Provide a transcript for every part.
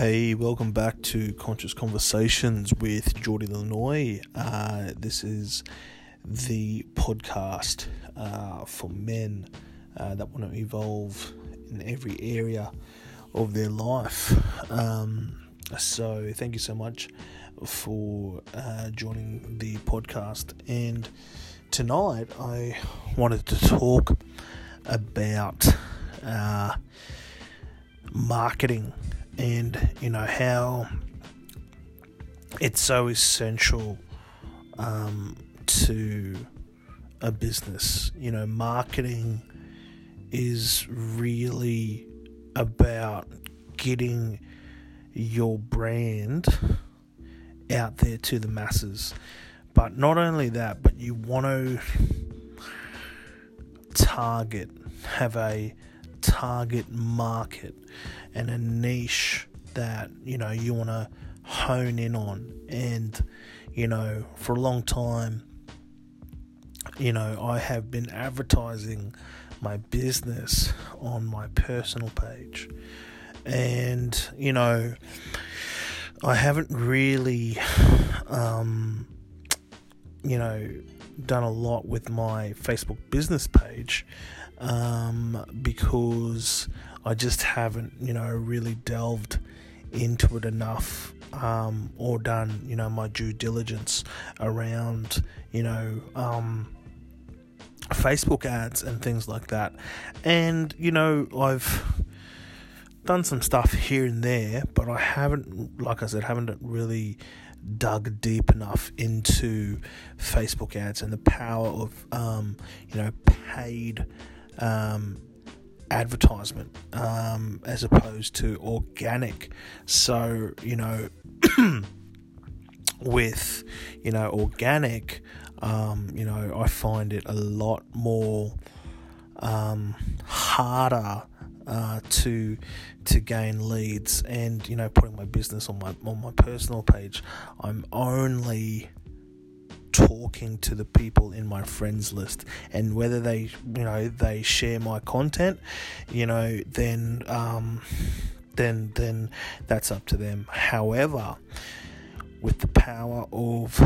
Hey, welcome back to Conscious Conversations with Geordie Illinois. Uh, this is the podcast uh, for men uh, that want to evolve in every area of their life. Um, so, thank you so much for uh, joining the podcast. And tonight, I wanted to talk about uh, marketing and you know how it's so essential um, to a business. You know, marketing is really about getting your brand out there to the masses. But not only that, but you want to target, have a target market and a niche that you know you want to hone in on. And you know for a long time you know I have been advertising my business on my personal page. And you know I haven't really um you know done a lot with my Facebook business page um, because I just haven't, you know, really delved into it enough um, or done, you know, my due diligence around, you know, um, Facebook ads and things like that. And, you know, I've done some stuff here and there, but I haven't, like I said, haven't really dug deep enough into Facebook ads and the power of, um, you know, paid um, advertisement um, as opposed to organic. So, you know, with, you know, organic, um, you know, I find it a lot more um, harder uh, to to gain leads and you know putting my business on my on my personal page I'm only talking to the people in my friends list. And whether they you know they share my content you know then um, then then that's up to them. However with the power of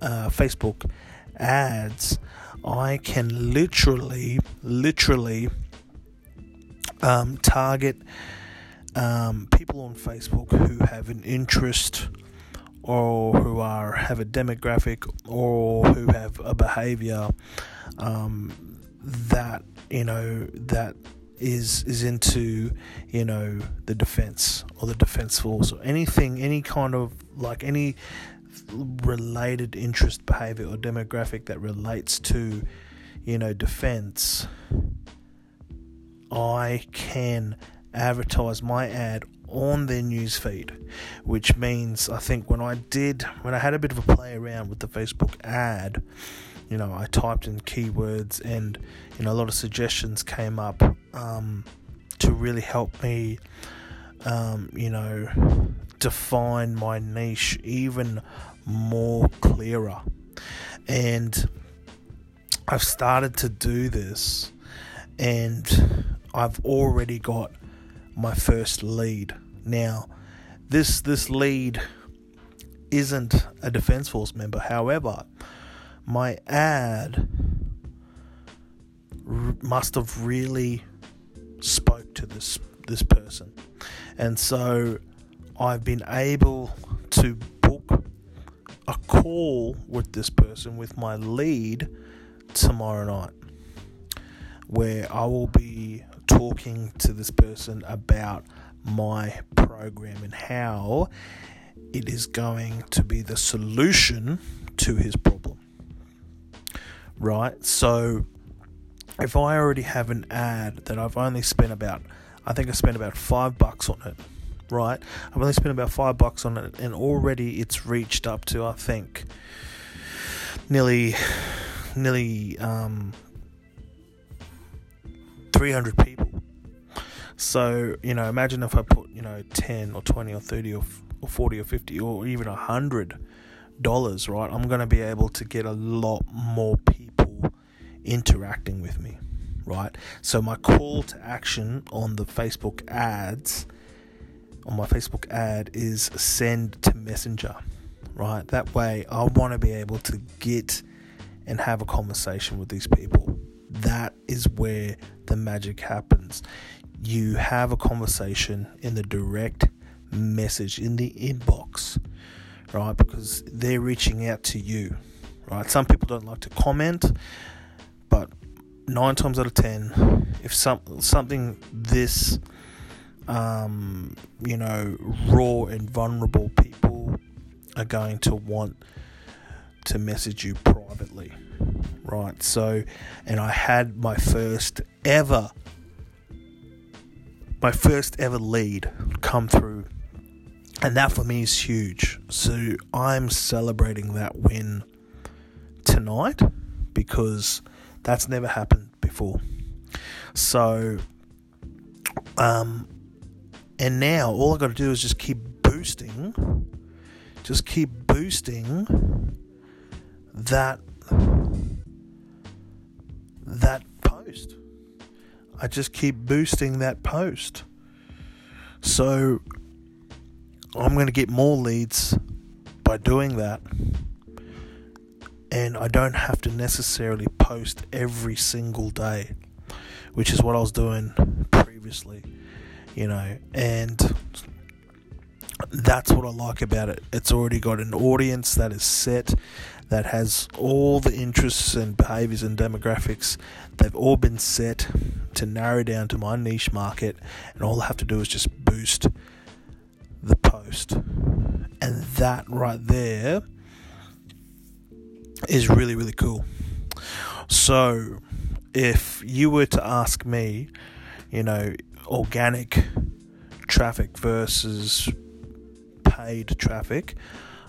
uh, Facebook ads I can literally literally um, target um, people on Facebook who have an interest or who are have a demographic or who have a behavior um, that you know that is is into you know the defense or the defense force or anything any kind of like any related interest behavior or demographic that relates to you know defense I can advertise my ad on their newsfeed, which means I think when I did, when I had a bit of a play around with the Facebook ad, you know, I typed in keywords and, you know, a lot of suggestions came up um, to really help me, um, you know, define my niche even more clearer. And I've started to do this, and I've already got my first lead. Now, this this lead isn't a defense force member. However, my ad r- must have really spoke to this this person, and so I've been able to book a call with this person with my lead tomorrow night, where I will be talking to this person about my program and how it is going to be the solution to his problem. Right? So, if I already have an ad that I've only spent about, I think I spent about five bucks on it, right? I've only spent about five bucks on it, and already it's reached up to, I think, nearly, nearly, um, 300 people so, you know, imagine if I put, you know, 10 or 20 or 30 or, or 40 or 50 or even a 100 dollars, right? I'm going to be able to get a lot more people interacting with me, right? So my call to action on the Facebook ads on my Facebook ad is send to Messenger, right? That way I want to be able to get and have a conversation with these people. That is where the magic happens. You have a conversation in the direct message, in the inbox, right? Because they're reaching out to you, right? Some people don't like to comment, but nine times out of ten, if some something this um, you know raw and vulnerable people are going to want to message you privately, right? So, and I had my first ever, my first ever lead come through, and that for me is huge. So I'm celebrating that win tonight because that's never happened before. So, um, and now all I got to do is just keep boosting, just keep boosting that that post. I just keep boosting that post. So I'm going to get more leads by doing that. And I don't have to necessarily post every single day, which is what I was doing previously, you know. And that's what I like about it. It's already got an audience that is set, that has all the interests and behaviors and demographics. They've all been set to narrow down to my niche market, and all I have to do is just boost the post. And that right there is really, really cool. So, if you were to ask me, you know, organic traffic versus paid traffic,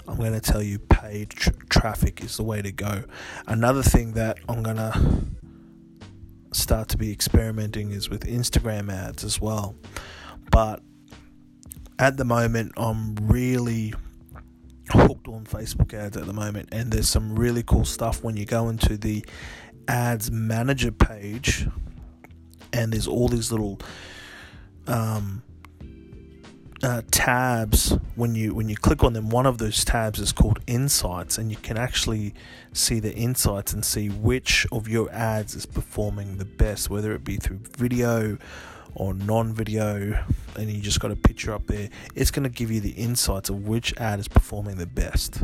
I'm going to tell you paid tr- traffic is the way to go. Another thing that I'm going to start to be experimenting is with Instagram ads as well. But at the moment, I'm really hooked on Facebook ads at the moment, and there's some really cool stuff when you go into the ads manager page, and there's all these little um, uh, tabs when you when you click on them one of those tabs is called insights and you can actually see the insights and see which of your ads is performing the best whether it be through video or non-video and you just got a picture up there. It's going to give you the insights of which ad is performing the best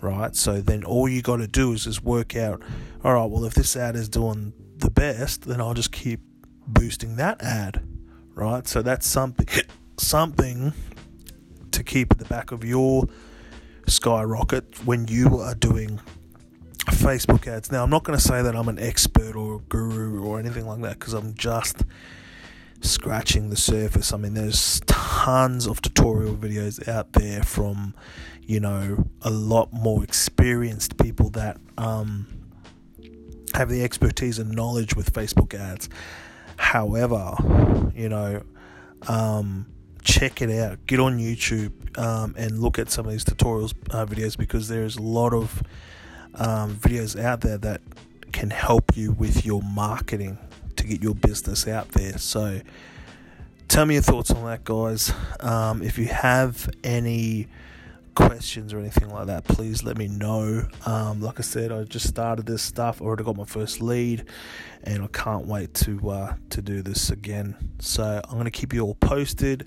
right? So then all you got to do is just work out all right well if this ad is doing the best then i'll just keep boosting that ad right? So that's something something to keep at the back of your skyrocket when you are doing Facebook ads. Now, I'm not going to say that I'm an expert or a guru or anything like that because I'm just scratching the surface. I mean, there's tons of tutorial videos out there from, you know, a lot more experienced people that um, have the expertise and knowledge with Facebook ads. However, you know, um, check it out. Get on YouTube um, and look at some of these tutorials uh, videos because there's a lot of um, videos out there that can help you with your marketing to get your business out there. So, tell me your thoughts on that, guys. Um, if you have any questions or anything like that, please let me know. Um, like I said, I just started this stuff. I already got my first lead, and I can't wait to uh, to do this again. So I'm gonna keep you all posted.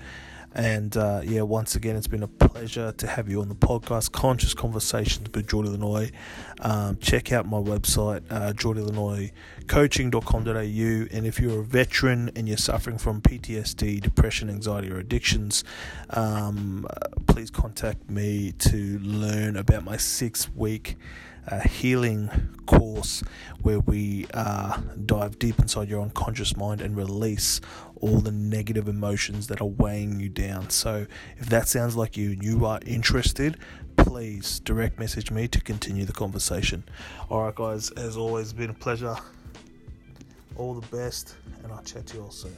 And uh, yeah, once again, it's been a pleasure to have you on the podcast, Conscious Conversations with Geordie Illinois. Um, check out my website, uh, coaching.com.au. And if you're a veteran and you're suffering from PTSD, depression, anxiety, or addictions, um, please contact me to learn about my six week uh, healing course where we uh, dive deep inside your unconscious mind and release all the negative emotions that are weighing you down. So, if that sounds like you and you are interested, please direct message me to continue the conversation. All right, guys, as always, been a pleasure. All the best, and I'll chat to you all soon.